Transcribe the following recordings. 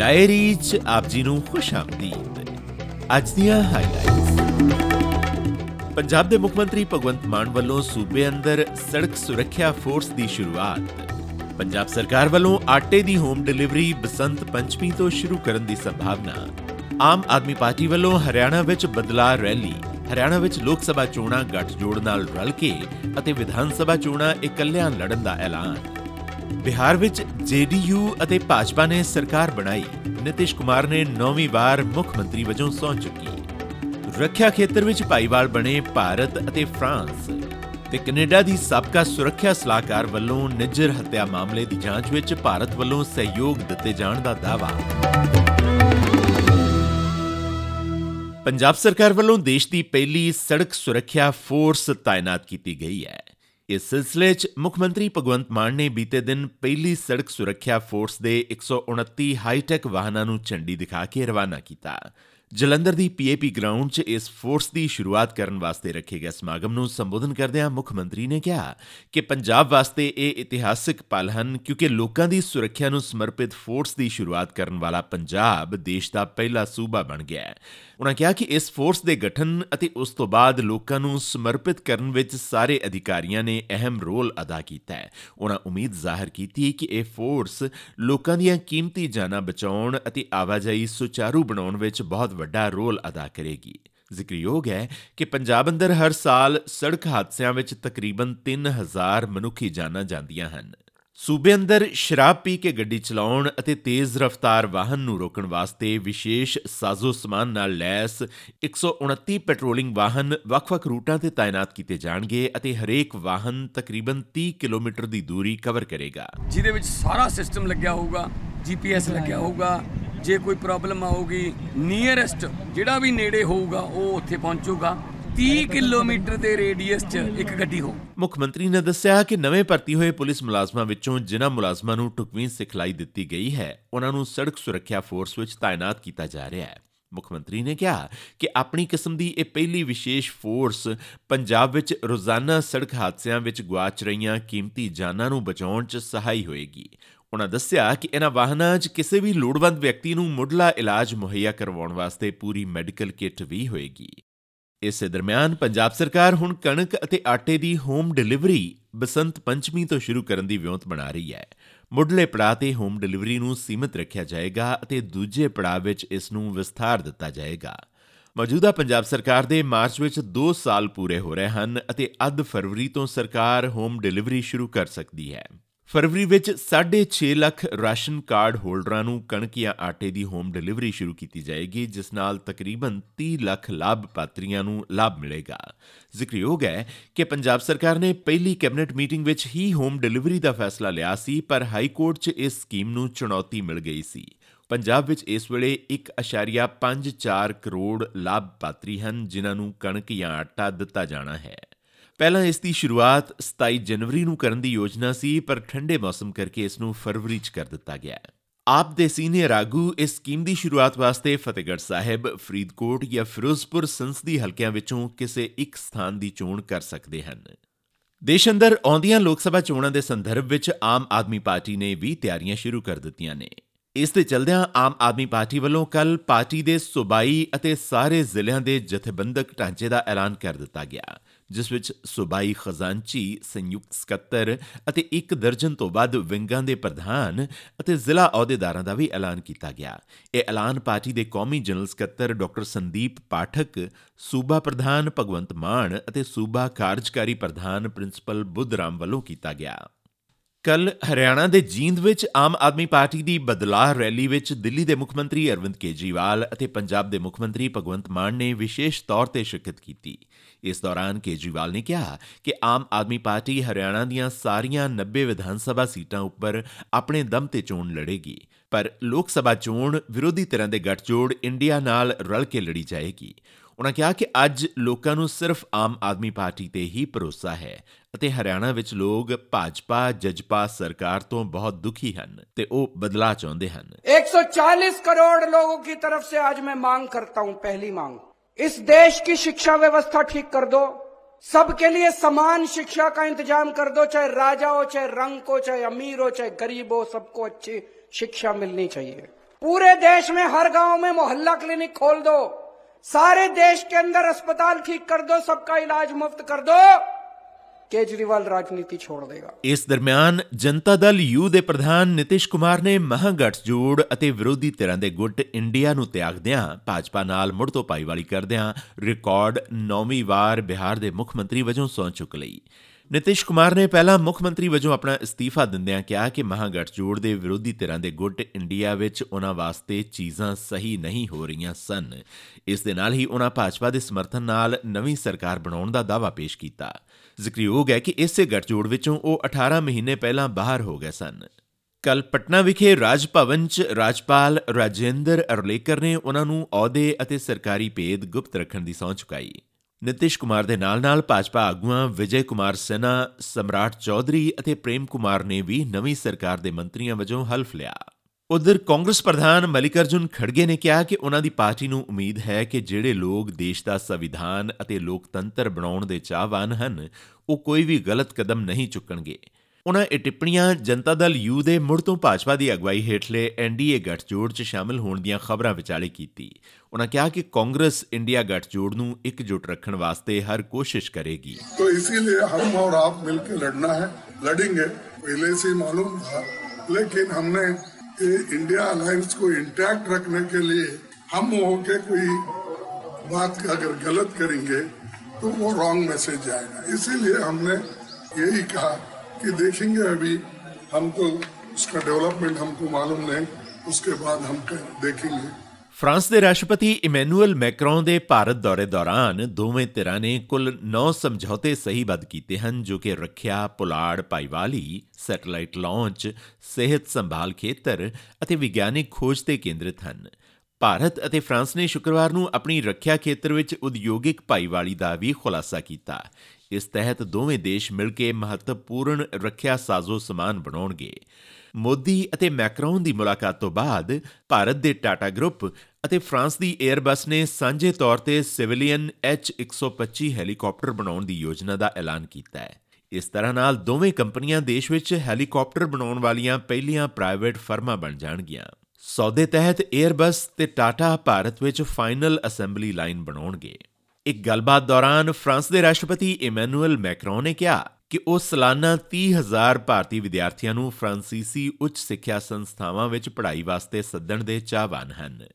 Diary 'ਚ ਆਪ ਜੀ ਨੂੰ ਖੁਸ਼ ਆਮਦੀਦ। ਅੱਜ ਦੀਆਂ ਹਾਈਲਾਈਟਸ ਪੰਜਾਬ ਦੇ ਮੁੱਖ ਮੰਤਰੀ ਭਗਵੰਤ ਮਾਨ ਵੱਲੋਂ ਸੂਬੇ ਅੰਦਰ ਸੜਕ ਸੁਰੱਖਿਆ ਫੋਰਸ ਦੀ ਸ਼ੁਰੂਆਤ। ਪੰਜਾਬ ਸਰਕਾਰ ਵੱਲੋਂ ਆਟੇ ਦੀ ਹੋਮ ਡਿਲੀਵਰੀ ਬਸੰਤ ਪੰਚਮੀ ਤੋਂ ਸ਼ੁਰੂ ਕਰਨ ਦੀ ਸੰਭਾਵਨਾ। ਆਮ ਆਦਮੀ ਪਾਰਟੀ ਵੱਲੋਂ ਹਰਿਆਣਾ ਵਿੱਚ ਬਦਲਾਅ ਰੈਲੀ, ਹਰਿਆਣਾ ਵਿੱਚ ਲੋਕ ਸਭਾ ਚੋਣਾਂ ਗੱਠਜੋੜ ਨਾਲ ਰਲ ਕੇ ਅਤੇ ਵਿਧਾਨ ਸਭਾ ਚੋਣਾਂ ਇਕੱਲਿਆਂ ਲੜਨ ਦਾ ਐਲਾਨ। ਬਿਹਾਰ ਵਿੱਚ ਜੇਡੀਯੂ ਅਤੇ ਭਾਜਪਾ ਨੇ ਸਰਕਾਰ ਬਣਾਈ ਨਿਤਿਸ਼ ਕੁਮਾਰ ਨੇ ਨੌਵੀਂ ਵਾਰ ਮੁੱਖ ਮੰਤਰੀ ਵਜੋਂ ਸਹੁੰ ਚੁੱਕੀ ਰੱਖਿਆ ਖੇਤਰ ਵਿੱਚ ਭਾਈਵਾਲ ਬਣੇ ਭਾਰਤ ਅਤੇ ਫਰਾਂਸ ਤੇ ਕੈਨੇਡਾ ਦੀ ਸਾਬਕਾ ਸੁਰੱਖਿਆ ਸਲਾਹਕਾਰ ਵੱਲੋਂ ਨਿੱਜਰ ਹੱਤਿਆ ਮਾਮਲੇ ਦੀ ਜਾਂਚ ਵਿੱਚ ਭਾਰਤ ਵੱਲੋਂ ਸਹਿਯੋਗ ਦਿੱਤੇ ਜਾਣ ਦਾ ਦਾਅਵਾ ਪੰਜਾਬ ਸਰਕਾਰ ਵੱਲੋਂ ਦੇਸ਼ ਦੀ ਪਹਿਲੀ ਸੜਕ ਸੁਰੱਖਿਆ ਫੋਰਸ ਤਾਇਨਾਤ ਕੀਤੀ ਗਈ ਹੈ ਇਸ ਸਿਲਸਿਲੇ 'ਚ ਮੁੱਖ ਮੰਤਰੀ ਭਗਵੰਤ ਮਾਨ ਨੇ ਬੀਤੇ ਦਿਨ ਪਹਿਲੀ ਸੜਕ ਸੁਰੱਖਿਆ ਫੋਰਸ ਦੇ 129 ਹਾਈਟੈਕ ਵਾਹਨਾਂ ਨੂੰ ਝੰਡੀ ਦਿਖਾ ਕੇ ਰਵਾਨਾ ਕੀਤਾ। ਜਲੰਧਰ ਦੀ ਪੀਏਪੀ ਗਰਾਊਂਡ 'ਚ ਇਸ ਫੋਰਸ ਦੀ ਸ਼ੁਰੂਆਤ ਕਰਨ ਵਾਸਤੇ ਰੱਖੇ ਗਏ ਸਮਾਗਮ ਨੂੰ ਸੰਬੋਧਨ ਕਰਦਿਆਂ ਮੁੱਖ ਮੰਤਰੀ ਨੇ ਕਿਹਾ ਕਿ ਪੰਜਾਬ ਵਾਸਤੇ ਇਹ ਇਤਿਹਾਸਕ ਪਲ ਹਨ ਕਿਉਂਕਿ ਲੋਕਾਂ ਦੀ ਸੁਰੱਖਿਆ ਨੂੰ ਸਮਰਪਿਤ ਫੋਰਸ ਦੀ ਸ਼ੁਰੂਆਤ ਕਰਨ ਵਾਲਾ ਪੰਜਾਬ ਦੇਸ਼ ਦਾ ਪਹਿਲਾ ਸੂਬਾ ਬਣ ਗਿਆ ਹੈ। ਉਨ੍ਹਾਂ ਕਿਹਾ ਕਿ ਇਸ ਫੋਰਸ ਦੇ ਗਠਨ ਅਤੇ ਉਸ ਤੋਂ ਬਾਅਦ ਲੋਕਾਂ ਨੂੰ ਸਮਰਪਿਤ ਕਰਨ ਵਿੱਚ ਸਾਰੇ ਅਧਿਕਾਰੀਆਂ ਨੇ ਅਹਿਮ ਰੋਲ ਅਦਾ ਕੀਤਾ ਹੈ। ਉਨ੍ਹਾਂ ਉਮੀਦ ਜ਼ਾਹਰ ਕੀਤੀ ਕਿ ਇਹ ਫੋਰਸ ਲੋਕਾਂ ਦੀਆਂ ਕੀਮਤੀ ਜਾਨਾਂ ਬਚਾਉਣ ਅਤੇ ਆਵਾਜਾਈ ਸੁਚਾਰੂ ਬਣਾਉਣ ਵਿੱਚ ਬਹੁਤ ਵੱਡਾ ਰੋਲ ਅਦਾ ਕਰੇਗੀ। ਜ਼ਿਕਰਯੋਗ ਹੈ ਕਿ ਪੰਜਾਬ ਅੰਦਰ ਹਰ ਸਾਲ ਸੜਕ ਹਾਦਸਿਆਂ ਵਿੱਚ ਤਕਰੀਬਨ 3000 ਮਨੁੱਖੀ ਜਾਨਾਂ ਜਾਂਦੀਆਂ ਹਨ। ਸੂਬੇ ਅੰਦਰ ਸ਼ਰਾਬ ਪੀ ਕੇ ਗੱਡੀ ਚਲਾਉਣ ਅਤੇ ਤੇਜ਼ ਰਫ਼ਤਾਰ ਵਾਹਨ ਨੂੰ ਰੋਕਣ ਵਾਸਤੇ ਵਿਸ਼ੇਸ਼ ਸਾਜ਼ੋ ਸਮਾਨ ਨਾਲ ਲੈਸ 129 ਪੈਟਰੋਲਿੰਗ ਵਾਹਨ ਵੱਖ-ਵੱਖ ਰੂਟਾਂ ਤੇ ਤਾਇਨਾਤ ਕੀਤੇ ਜਾਣਗੇ ਅਤੇ ਹਰੇਕ ਵਾਹਨ ਤਕਰੀਬਨ 30 ਕਿਲੋਮੀਟਰ ਦੀ ਦੂਰੀ ਕਵਰ ਕਰੇਗਾ। ਜਿਹਦੇ ਵਿੱਚ ਸਾਰਾ ਸਿਸਟਮ ਲੱਗਿਆ ਹੋਊਗਾ, ਜੀਪੀਐਸ ਲੱਗਿਆ ਹੋਊਗਾ ਜੇ ਕੋਈ ਪ੍ਰੋਬਲਮ ਆਊਗੀ ਨੀਅਰੈਸਟ ਜਿਹੜਾ ਵੀ ਨੇੜੇ ਹੋਊਗਾ, ਉਹ ਉੱਥੇ ਪਹੁੰਚੂਗਾ। 30 ਕਿਲੋਮੀਟਰ ਦੇ ਰੇਡੀਅਸ 'ਚ ਇੱਕ ਗੱਡੀ ਹੋ ਮੁੱਖ ਮੰਤਰੀ ਨੇ ਦੱਸਿਆ ਕਿ ਨਵੇਂ ਭਰਤੀ ਹੋਏ ਪੁਲਿਸ ਮੁਲਾਜ਼ਮਾਂ ਵਿੱਚੋਂ ਜਿਨ੍ਹਾਂ ਮੁਲਾਜ਼ਮਾਂ ਨੂੰ ਟੁਕਵੀਂ ਸਿਖਲਾਈ ਦਿੱਤੀ ਗਈ ਹੈ, ਉਹਨਾਂ ਨੂੰ ਸੜਕ ਸੁਰੱਖਿਆ ਫੋਰਸ ਵਿੱਚ ਤਾਇਨਾਤ ਕੀਤਾ ਜਾ ਰਿਹਾ ਹੈ। ਮੁੱਖ ਮੰਤਰੀ ਨੇ ਕਿਹਾ ਕਿ ਆਪਣੀ ਕਿਸਮ ਦੀ ਇਹ ਪਹਿਲੀ ਵਿਸ਼ੇਸ਼ ਫੋਰਸ ਪੰਜਾਬ ਵਿੱਚ ਰੋਜ਼ਾਨਾ ਸੜਕ ਹਾਦਸਿਆਂ ਵਿੱਚ ਗਵਾਚ ਰਹੀਆਂ ਕੀਮਤੀ ਜਾਨਾਂ ਨੂੰ ਬਚਾਉਣ 'ਚ ਸਹਾਈ ਹੋਏਗੀ। ਉਨ੍ਹਾਂ ਦੱਸਿਆ ਕਿ ਇਹਨਾਂ ਵਾਹਨਾਂ 'ਚ ਕਿਸੇ ਵੀ ਲੋੜਵੰਦ ਵਿਅਕਤੀ ਨੂੰ ਮੁੱਢਲਾ ਇਲਾਜ ਮੁਹੱਈਆ ਕਰਵਾਉਣ ਵਾਸਤੇ ਪੂਰੀ ਮੈਡੀਕਲ ਕਿੱਟ ਵੀ ਹੋਏਗੀ। ਇਸੇ ਦਰਮਿਆਨ ਪੰਜਾਬ ਸਰਕਾਰ ਹੁਣ ਕਣਕ ਅਤੇ ਆਟੇ ਦੀ ਹੋਮ ਡਿਲੀਵਰੀ ਬਸੰਤ ਪੰਚਮੀ ਤੋਂ ਸ਼ੁਰੂ ਕਰਨ ਦੀ ਵਿਉਂਤ ਬਣਾ ਰਹੀ ਹੈ। ਮੁੱਢਲੇ ਪੜਾਅ ਤੇ ਹੋਮ ਡਿਲੀਵਰੀ ਨੂੰ ਸੀਮਿਤ ਰੱਖਿਆ ਜਾਏਗਾ ਅਤੇ ਦੂਜੇ ਪੜਾਅ ਵਿੱਚ ਇਸ ਨੂੰ ਵਿਸਥਾਰ ਦਿੱਤਾ ਜਾਏਗਾ। ਮੌਜੂਦਾ ਪੰਜਾਬ ਸਰਕਾਰ ਦੇ ਮਾਰਚ ਵਿੱਚ 2 ਸਾਲ ਪੂਰੇ ਹੋ ਰਹੇ ਹਨ ਅਤੇ ਅੱਧ ਫਰਵਰੀ ਤੋਂ ਸਰਕਾਰ ਹੋਮ ਡਿਲੀਵਰੀ ਸ਼ੁਰੂ ਕਰ ਸਕਦੀ ਹੈ। ਫਰਵਰੀ ਵਿੱਚ 6.5 ਲੱਖ ਰਾਸ਼ਨ ਕਾਰਡ ਹੋਲਡਰਾਂ ਨੂੰ ਕਣਕ ਜਾਂ ਆਟੇ ਦੀ ਹੋਮ ਡਿਲੀਵਰੀ ਸ਼ੁਰੂ ਕੀਤੀ ਜਾਏਗੀ, ਜਿਸ ਨਾਲ ਤਕਰੀਬਨ 30 ਲੱਖ ਲਾਭਪਾਤਰੀਆਂ ਨੂੰ ਲਾਭ ਮਿਲੇਗਾ। ਜ਼ਿਕਰਯੋਗ ਹੈ ਕਿ ਪੰਜਾਬ ਸਰਕਾਰ ਨੇ ਪਹਿਲੀ ਕੈਬਨਿਟ ਮੀਟਿੰਗ ਵਿੱਚ ਹੀ ਹੋਮ ਡਿਲੀਵਰੀ ਦਾ ਫੈਸਲਾ ਲਿਆ ਸੀ, ਪਰ ਹਾਈ ਕੋਰਟ 'ਚ ਇਸ ਸਕੀਮ ਨੂੰ ਚੁਣੌਤੀ ਮਿਲ ਗਈ ਸੀ। ਪੰਜਾਬ ਵਿੱਚ ਇਸ ਵੇਲੇ 1.54 ਕਰੋੜ ਲਾਭਪਾਤਰੀ ਹਨ, ਜਿਨ੍ਹਾਂ ਨੂੰ ਕਣਕ ਜਾਂ ਆਟਾ ਦਿੱਤਾ ਜਾਣਾ ਹੈ। ਪਹਿਲਾਂ ਇਸ ਦੀ ਸ਼ੁਰੂਆਤ 27 ਜਨਵਰੀ ਨੂੰ ਕਰਨ ਦੀ ਯੋਜਨਾ ਸੀ ਪਰ ਠੰਡੇ ਮੌਸਮ ਕਰਕੇ ਇਸ ਨੂੰ ਫਰਵਰੀ 'ਚ ਕਰ ਦਿੱਤਾ ਗਿਆ ਆਪ ਦੇ ਸੀਨੀਅਰ ਆਗੂ ਇਸ ਸਕੀਮ ਦੀ ਸ਼ੁਰੂਆਤ ਵਾਸਤੇ ਫਤਿਹਗੜ੍ਹ ਸਾਹਿਬ, ਫਰੀਦਕੋਟ ਜਾਂ ਫਿਰੋਜ਼ਪੁਰ ਸੰਸਦੀ ਹਲਕਿਆਂ ਵਿੱਚੋਂ ਕਿਸੇ ਇੱਕ ਸਥਾਨ ਦੀ ਚੋਣ ਕਰ ਸਕਦੇ ਹਨ। ਦੇਸ਼ ਅੰਦਰ ਆਉਂਦੀਆਂ ਲੋਕ ਸਭਾ ਚੋਣਾਂ ਦੇ ਸੰਦਰਭ ਵਿੱਚ ਆਮ ਆਦਮੀ ਪਾਰਟੀ ਨੇ ਵੀ ਤਿਆਰੀਆਂ ਸ਼ੁਰੂ ਕਰ ਦਿੱਤੀਆਂ ਨੇ। ਇਸ ਦੇ ਚਲਦਿਆਂ ਆਮ ਆਦਮੀ ਪਾਰਟੀ ਵੱਲੋਂ ਕੱਲ ਪਾਰਟੀ ਦੇ ਸੂਬਾਈ ਅਤੇ ਸਾਰੇ ਜ਼ਿਲ੍ਹਿਆਂ ਦੇ ਜਥੇਬੰਦਕ ਢਾਂਚੇ ਦਾ ਐਲਾਨ ਕਰ ਦਿੱਤਾ ਗਿਆ ਜਿਸ ਵਿੱਚ ਸੂਬਾਈ ਖਜ਼ਾਨਚੀ ਸੰਯੁਕਤ ਸਕੱਤਰ ਅਤੇ ਇੱਕ ਦਰਜਨ ਤੋਂ ਵੱਧ ਵਿੰਗਾਂ ਦੇ ਪ੍ਰਧਾਨ ਅਤੇ ਜ਼ਿਲ੍ਹਾ ਅਹੁਦੇਦਾਰਾਂ ਦਾ ਵੀ ਐਲਾਨ ਕੀਤਾ ਗਿਆ। ਇਹ ਐਲਾਨ ਪਾਰਟੀ ਦੇ ਕੌਮੀ ਜਨਰਲ ਸਕੱਤਰ ਡਾਕਟਰ ਸੰਦੀਪ ਪਾਠਕ, ਸੂਬਾ ਪ੍ਰਧਾਨ ਭਗਵੰਤ ਮਾਨ ਅਤੇ ਸੂਬਾ ਕਾਰਜਕਾਰੀ ਪ੍ਰਧਾਨ ਪ੍ਰਿੰਸੀਪਲ ਬੁੱਧਰਾਮ ਵੱਲੋਂ ਕੀਤਾ ਗਿਆ। ਕੱਲ ਹਰਿਆਣਾ ਦੇ ਜੀਂਦ ਵਿੱਚ ਆਮ ਆਦਮੀ ਪਾਰਟੀ ਦੀ ਬਦਲਾਅ ਰੈਲੀ ਵਿੱਚ ਦਿੱਲੀ ਦੇ ਮੁੱਖ ਮੰਤਰੀ ਅਰਵਿੰਦ ਕੇਜਰੀਵਾਲ ਅਤੇ ਪੰਜਾਬ ਦੇ ਮੁੱਖ ਮੰਤਰੀ ਭਗਵੰਤ ਮਾਨ ਨੇ ਵਿਸ਼ੇਸ਼ ਤੌਰ ਤੇ ਸ਼ਿਰਕਤ ਕੀਤੀ। ਇਸ ਦੌਰਾਨ ਕੇਜਰੀਵਾਲ ਨੇ ਕਿਹਾ ਕਿ ਆਮ ਆਦਮੀ ਪਾਰਟੀ ਹਰਿਆਣਾ ਦੀਆਂ ਸਾਰੀਆਂ 90 ਵਿਧਾਨ ਸਭਾ ਸੀਟਾਂ ਉੱਪਰ ਆਪਣੇ ਦਮ ਤੇ ਚੋਣ ਲੜੇਗੀ, ਪਰ ਲੋਕ ਸਭਾ ਚੋਣ ਵਿਰੋਧੀ ਧਿਰਾਂ ਦੇ ਗੱਠਜੋੜ ਇੰਡੀਆ ਨਾਲ ਰਲ ਕੇ ਲੜੀ ਜਾਏਗੀ। ਉਨ੍ਹਾਂ ਕਿਹਾ ਕਿ ਅੱਜ ਲੋਕਾਂ ਨੂੰ ਸਿਰਫ ਆਮ ਆਦਮੀ ਪਾਰਟੀ ਤੇ ਹੀ ਭਰੋਸਾ ਹੈ ਅਤੇ ਹਰਿਆਣਾ ਵਿੱਚ ਲੋਕ ਭਾਜਪਾ ਜਜਪਾ ਸਰਕਾਰ ਤੋਂ ਬਹੁਤ ਦੁਖੀ ਹਨ ਤੇ ਉਹ ਬਦਲਾਅ ਚਾਹੁੰਦੇ ਹਨ 140 करोड़ लोगों की तरफ से आज मैं मांग करता हूं पहली मांग इस देश की शिक्षा व्यवस्था ठीक कर दो सबके लिए समान शिक्षा का इंतजाम कर दो चाहे राजा हो चाहे रंग हो चाहे अमीर हो चाहे गरीब हो सबको अच्छी शिक्षा मिलनी चाहिए पूरे देश में हर गांव में मोहल्ला क्लिनिक खोल दो सारे देश के अंदर अस्पताल ठीक कर दो सबका इलाज मुफ्त कर दो ਕੇਜਰੀਵਾਲ ਰਾਜਨੀਤੀ ਛੋੜ ਦੇਗਾ ਇਸ ਦਰਮਿਆਨ ਜਨਤਾ ਦਲ ਯੂ ਦੇ ਪ੍ਰਧਾਨ ਨਿਤਿਸ਼ ਕੁਮਾਰ ਨੇ ਮਹਾਗਠਜੋੜ ਅਤੇ ਵਿਰੋਧੀ ਧਿਰਾਂ ਦੇ ਗੁੱਟ ਇੰਡੀਆ ਨੂੰ ਤਿਆਗਦਿਆਂ ਭਾਜਪਾ ਨਾਲ ਮੁੜ ਤੋਂ ਪਾਈਵਾਲੀ ਕਰਦਿਆਂ ਰਿਕਾਰਡ 9ਵੀਂ ਵਾਰ ਬਿਹਾਰ ਦੇ ਮੁੱਖ ਮੰਤਰੀ ਵਜੋਂ ਸਹੁੰ ਚੁੱਕ ਲਈ ਨਿਤਿਸ਼ ਕੁਮਾਰ ਨੇ ਪਹਿਲਾਂ ਮੁੱਖ ਮੰਤਰੀ ਵਜੋਂ ਆਪਣਾ ਅਸਤੀਫਾ ਦਿੰਦਿਆਂ ਕਿਹਾ ਕਿ ਮਹਾਗਠਜੋੜ ਦੇ ਵਿਰੋਧੀ ਧਿਰਾਂ ਦੇ ਗੁੱਟ ਇੰਡੀਆ ਵਿੱਚ ਉਹਨਾਂ ਵਾਸਤੇ ਚੀਜ਼ਾਂ ਸਹੀ ਨਹੀਂ ਹੋ ਰਹੀਆਂ ਸਨ। ਇਸ ਦੇ ਨਾਲ ਹੀ ਉਹਨਾਂ ਭਾਜਪਾ ਦੇ ਸਮਰਥਨ ਨਾਲ ਨਵੀਂ ਸਰਕਾਰ ਬਣਾਉਣ ਦਾ ਦਾਅਵਾ ਪੇਸ਼ ਕੀਤਾ। ਜ਼ਿਕਰਯੋਗ ਹੈ ਕਿ ਇਸੇ ਗੱਠਜੋੜ ਵਿੱਚੋਂ ਉਹ 18 ਮਹੀਨੇ ਪਹਿਲਾਂ ਬਾਹਰ ਹੋ ਗਏ ਸਨ। ਕੱਲ ਪਟਨਾ ਵਿਖੇ ਰਾਜ ਭਵਨ 'ਚ ਰਾਜਪਾਲ ਰਾਜੇਂਦਰ ਅਰਲੇਕਰ ਨੇ ਉਹਨਾਂ ਨੂੰ ਅਹੁਦੇ ਅਤੇ ਸਰਕਾਰੀ ਭੇਦ ਗੁਪਤ ਰੱਖਣ ਦੀ ਸਹੁੰ ਚੁਕਾਈ। ਨਿਤਿਸ਼ ਕੁਮਾਰ ਦੇ ਨਾਲ-ਨਾਲ ਭਾਜਪਾ ਆਗੂਆਂ ਵਿਜੇ ਕੁਮਾਰ ਸੈਨਾ, ਸਮਰਾਟ ਚੌਧਰੀ ਅਤੇ ਪ੍ਰੇਮ ਕੁਮਾਰ ਨੇ ਵੀ ਨਵੀਂ ਸਰਕਾਰ ਦੇ ਮੰਤਰੀਆਂ ਵਜੋਂ ਹਲਫ ਲਿਆ। ਉਧਰ ਕਾਂਗਰਸ ਪ੍ਰਧਾਨ ਮਲਿਕਰਜੁਨ ਖੜਗੇ ਨੇ ਕਿਹਾ ਕਿ ਉਹਨਾਂ ਦੀ ਪਾਰਟੀ ਨੂੰ ਉਮੀਦ ਹੈ ਕਿ ਜਿਹੜੇ ਲੋਕ ਦੇਸ਼ ਦਾ ਸੰਵਿਧਾਨ ਅਤੇ ਲੋਕਤੰਤਰ ਬਣਾਉਣ ਦੇ ਚਾਹਵਾਨ ਹਨ, ਉਹ ਕੋਈ ਵੀ ਗਲਤ ਕਦਮ ਨਹੀਂ ਚੁੱਕਣਗੇ। ਉਹਨਾਂ ਇਹ ਟਿੱਪਣੀਆਂ ਜਨਤਾ ਦਲ ਯੂ ਦੇ ਮੁੜ ਤੋਂ ਭਾਜਪਾ ਦੀ ਅਗਵਾਈ ਹੇਠਲੇ ਐਨਡੀਏ ਗੱਠਜੋੜ 'ਚ ਸ਼ਾਮਲ ਹੋਣ ਦੀਆਂ ਖਬਰਾਂ ਵਿਚਾਲੇ ਕੀਤੀ ਉਹਨਾਂ ਕਿਹਾ ਕਿ ਕਾਂਗਰਸ ਇੰਡੀਆ ਗੱਠਜੋੜ ਨੂੰ ਇਕਜੁੱਟ ਰੱਖਣ ਵਾਸਤੇ ਹਰ ਕੋਸ਼ਿਸ਼ ਕਰੇਗੀ तो इसीलिए हम और आप मिलकर लड़ना है लड़ेंगे पहले से ही मालूम था लेकिन हमने ये इंडिया अलायंस को इंटैक्ट रखने के लिए हम होके कोई बात का अगर गलत करेंगे तो वो रॉन्ग मैसेज जाएगा इसीलिए हमने यही कहा कि देखेंगे अभी हम तो उसका डेवलपमेंट हमको मालूम नहीं उसके बाद हम देखेंगे ਫਰਾਂਸ ਦੇ ਰਾਸ਼ਟਰਪਤੀ ਇਮੈਨੂਅਲ ਮੈਕਰੋਨ ਦੇ ਭਾਰਤ ਦੌਰੇ ਦੌਰਾਨ ਦੋਵੇਂ ਧਿਰਾਂ ਨੇ ਕੁੱਲ 9 ਸਮਝੌਤੇ ਸਹੀਬੱਧ ਕੀਤੇ ਹਨ ਜੋ ਕਿ ਰੱਖਿਆ, ਪੁਲਾੜ, ਭਾਈਵਾਲੀ, ਸੈਟੇਲਾਈਟ ਲਾਂਚ, ਸਿਹਤ ਸੰਭਾਲ ਖੇਤਰ ਅਤੇ ਵਿਗਿਆਨਿਕ ਖੋਜ ਤੇ ਕੇਂਦਰਿਤ ਹਨ। ਭਾਰਤ ਅਤੇ ਫਰਾਂਸ ਨੇ ਸ਼ੁੱਕਰਵਾਰ ਨੂੰ ਆਪਣੀ ਰੱਖਿਆ ਖੇਤਰ ਵਿੱਚ ਉਦਯੋਗਿਕ ਭਾਈਵਾਲੀ ਦਾ ਵੀ ਖੁਲਾਸਾ ਕੀਤਾ। ਇਸ ਤਹਿਤ ਦੋਵੇਂ ਦੇਸ਼ ਮਿਲ ਕੇ ਮਹੱਤਵਪੂਰਨ ਰੱਖਿਆ ਸਾਜ਼ੋ ਸਮਾਨ ਬਣਾਉਣਗੇ। ਮੋਦੀ ਅਤੇ ਮੈਕਰੋਨ ਦੀ ਮੁਲਾਕਾਤ ਤੋਂ ਬਾਅਦ ਭਾਰਤ ਦੇ ਟਾਟਾ ਗਰੁੱਪ ਅਤੇ ਫਰਾਂਸ ਦੀ 에ਅਰਬਸ ਨੇ ਸਾਂਝੇ ਤੌਰ ਤੇ ਸਿਵਲੀਅਨ H125 ਹੈਲੀਕਾਪਟਰ ਬਣਾਉਣ ਦੀ ਯੋਜਨਾ ਦਾ ਐਲਾਨ ਕੀਤਾ ਹੈ ਇਸ ਤਰ੍ਹਾਂ ਨਾਲ ਦੋਵੇਂ ਕੰਪਨੀਆਂ ਦੇਸ਼ ਵਿੱਚ ਹੈਲੀਕਾਪਟਰ ਬਣਾਉਣ ਵਾਲੀਆਂ ਪਹਿਲੀਆਂ ਪ੍ਰਾਈਵੇਟ ਫਰਮਾਂ ਬਣ ਜਾਣਗੀਆਂ ਸੌਦੇ ਤਹਿਤ 에ਅਰਬਸ ਤੇ ਟਾਟਾ ਭਾਰਤ ਵਿੱਚ ਫਾਈਨਲ ਅਸੈਂਬਲੀ ਲਾਈਨ ਬਣਾਉਣਗੇ। ਇੱਕ ਗੱਲਬਾਤ ਦੌਰਾਨ ਫਰਾਂਸ ਦੇ ਰਾਸ਼ਟਰਪਤੀ ਇਮੈਨੂਅਲ ਮੈਕਰੋਨ ਨੇ ਕਿਹਾ ਕਿ ਉਹ ਸਾਲਾਨਾ 30000 ਭਾਰਤੀ ਵਿਦਿਆਰਥੀਆਂ ਨੂੰ ਫਰਾਂਸੀਸੀ ਉੱਚ ਸਿੱਖਿਆ ਸੰਸਥਾਵਾਂ ਵਿੱਚ ਪੜ੍ਹਾਈ ਵਾਸਤੇ ਸੱਦਣ ਦੇ ਚਾਹਵਾਨ ਹਨ।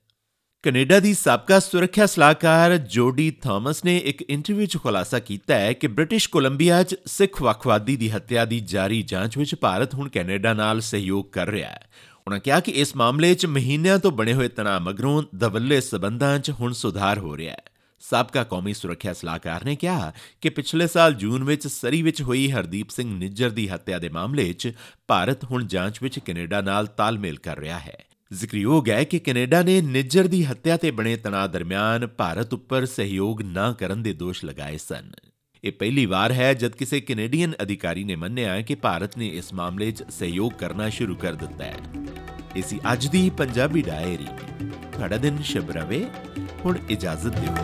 ਕੈਨੇਡਾ ਦੀ ਸਾਬਕਾ ਸੁਰੱਖਿਆ ਸਲਾਹਕਾਰ ਜੋਡੀ ਥਾਮਸ ਨੇ ਇੱਕ ਇੰਟਰਵਿਊ 'ਚ ਖੁਲਾਸਾ ਕੀਤਾ ਹੈ ਕਿ ਬ੍ਰਿਟਿਸ਼ ਕੋਲੰਬੀਆ 'ਚ ਸਿੱਖ ਵਕਵਾਦੀ ਦੀ ਹੱਤਿਆ ਦੀ ਜਾਰੀ ਜਾਂਚ ਵਿੱਚ ਭਾਰਤ ਹੁਣ ਕੈਨੇਡਾ ਨਾਲ ਸਹਿਯੋਗ ਕਰ ਰਿਹਾ ਹੈ। ਉਹਨਾਂ ਕਿਹਾ ਕਿ ਇਸ ਮਾਮਲੇ 'ਚ ਮਹੀਨਿਆਂ ਤੋਂ ਬਣੇ ਹੋਏ ਤਣਾਅ ਮਗਰੋਂ ਦਵੱਲੇ ਸਬੰਧਾਂ 'ਚ ਹੁਣ ਸੁਧਾਰ ਹੋ ਰਿਹਾ ਹੈ। ਸਾਬਕਾ ਕੌਮੀ ਸੁਰੱਖਿਆ ਸਲਾਹਕਾਰ ਨੇ ਕਿਹਾ ਕਿ ਪਿਛਲੇ ਸਾਲ ਜੂਨ ਵਿੱਚ ਸਰੀ ਵਿੱਚ ਹੋਈ ਹਰਦੀਪ ਸਿੰਘ ਨਿੱਜਰ ਦੀ ਹੱਤਿਆ ਦੇ ਮਾਮਲੇ 'ਚ ਭਾਰਤ ਹੁਣ ਜਾਂਚ ਵਿੱਚ ਕੈਨੇਡਾ ਨਾਲ ਤਾਲਮੇਲ ਕਰ ਰਿਹਾ ਹੈ। ਜ਼ਿਕਰਯੋਗ ਹੈ ਕਿ ਕੈਨੇਡਾ ਨੇ ਨਿੱਜਰ ਦੀ ਹੱਤਿਆ ਤੇ ਬਣੇ ਤਣਾਅ ਦਰਮਿਆਨ ਭਾਰਤ ਉੱਪਰ ਸਹਿਯੋਗ ਨਾ ਕਰਨ ਦੇ ਦੋਸ਼ ਲਗਾਏ ਸਨ। ਇਹ ਪਹਿਲੀ ਵਾਰ ਹੈ ਜਦ ਕਿਸੇ ਕੈਨੇਡੀਅਨ ਅਧਿਕਾਰੀ ਨੇ ਮੰਨਿਆ ਕਿ ਭਾਰਤ ਨੇ ਇਸ ਮਾਮਲੇ 'ਚ ਸਹਿਯੋਗ ਕਰਨਾ ਸ਼ੁਰੂ ਕਰ ਦਿੱਤਾ ਹੈ। ਇਸੀ ਅੱਜ ਦੀ ਪੰਜਾਬੀ ਡਾਇਰੀ। ਤੁਹਾਡਾ ਦਿਨ ਸ਼ੁਭ ਰਵੇ। ਹੁਣ ਇਜਾਜ਼ਤ ਦਿਓ।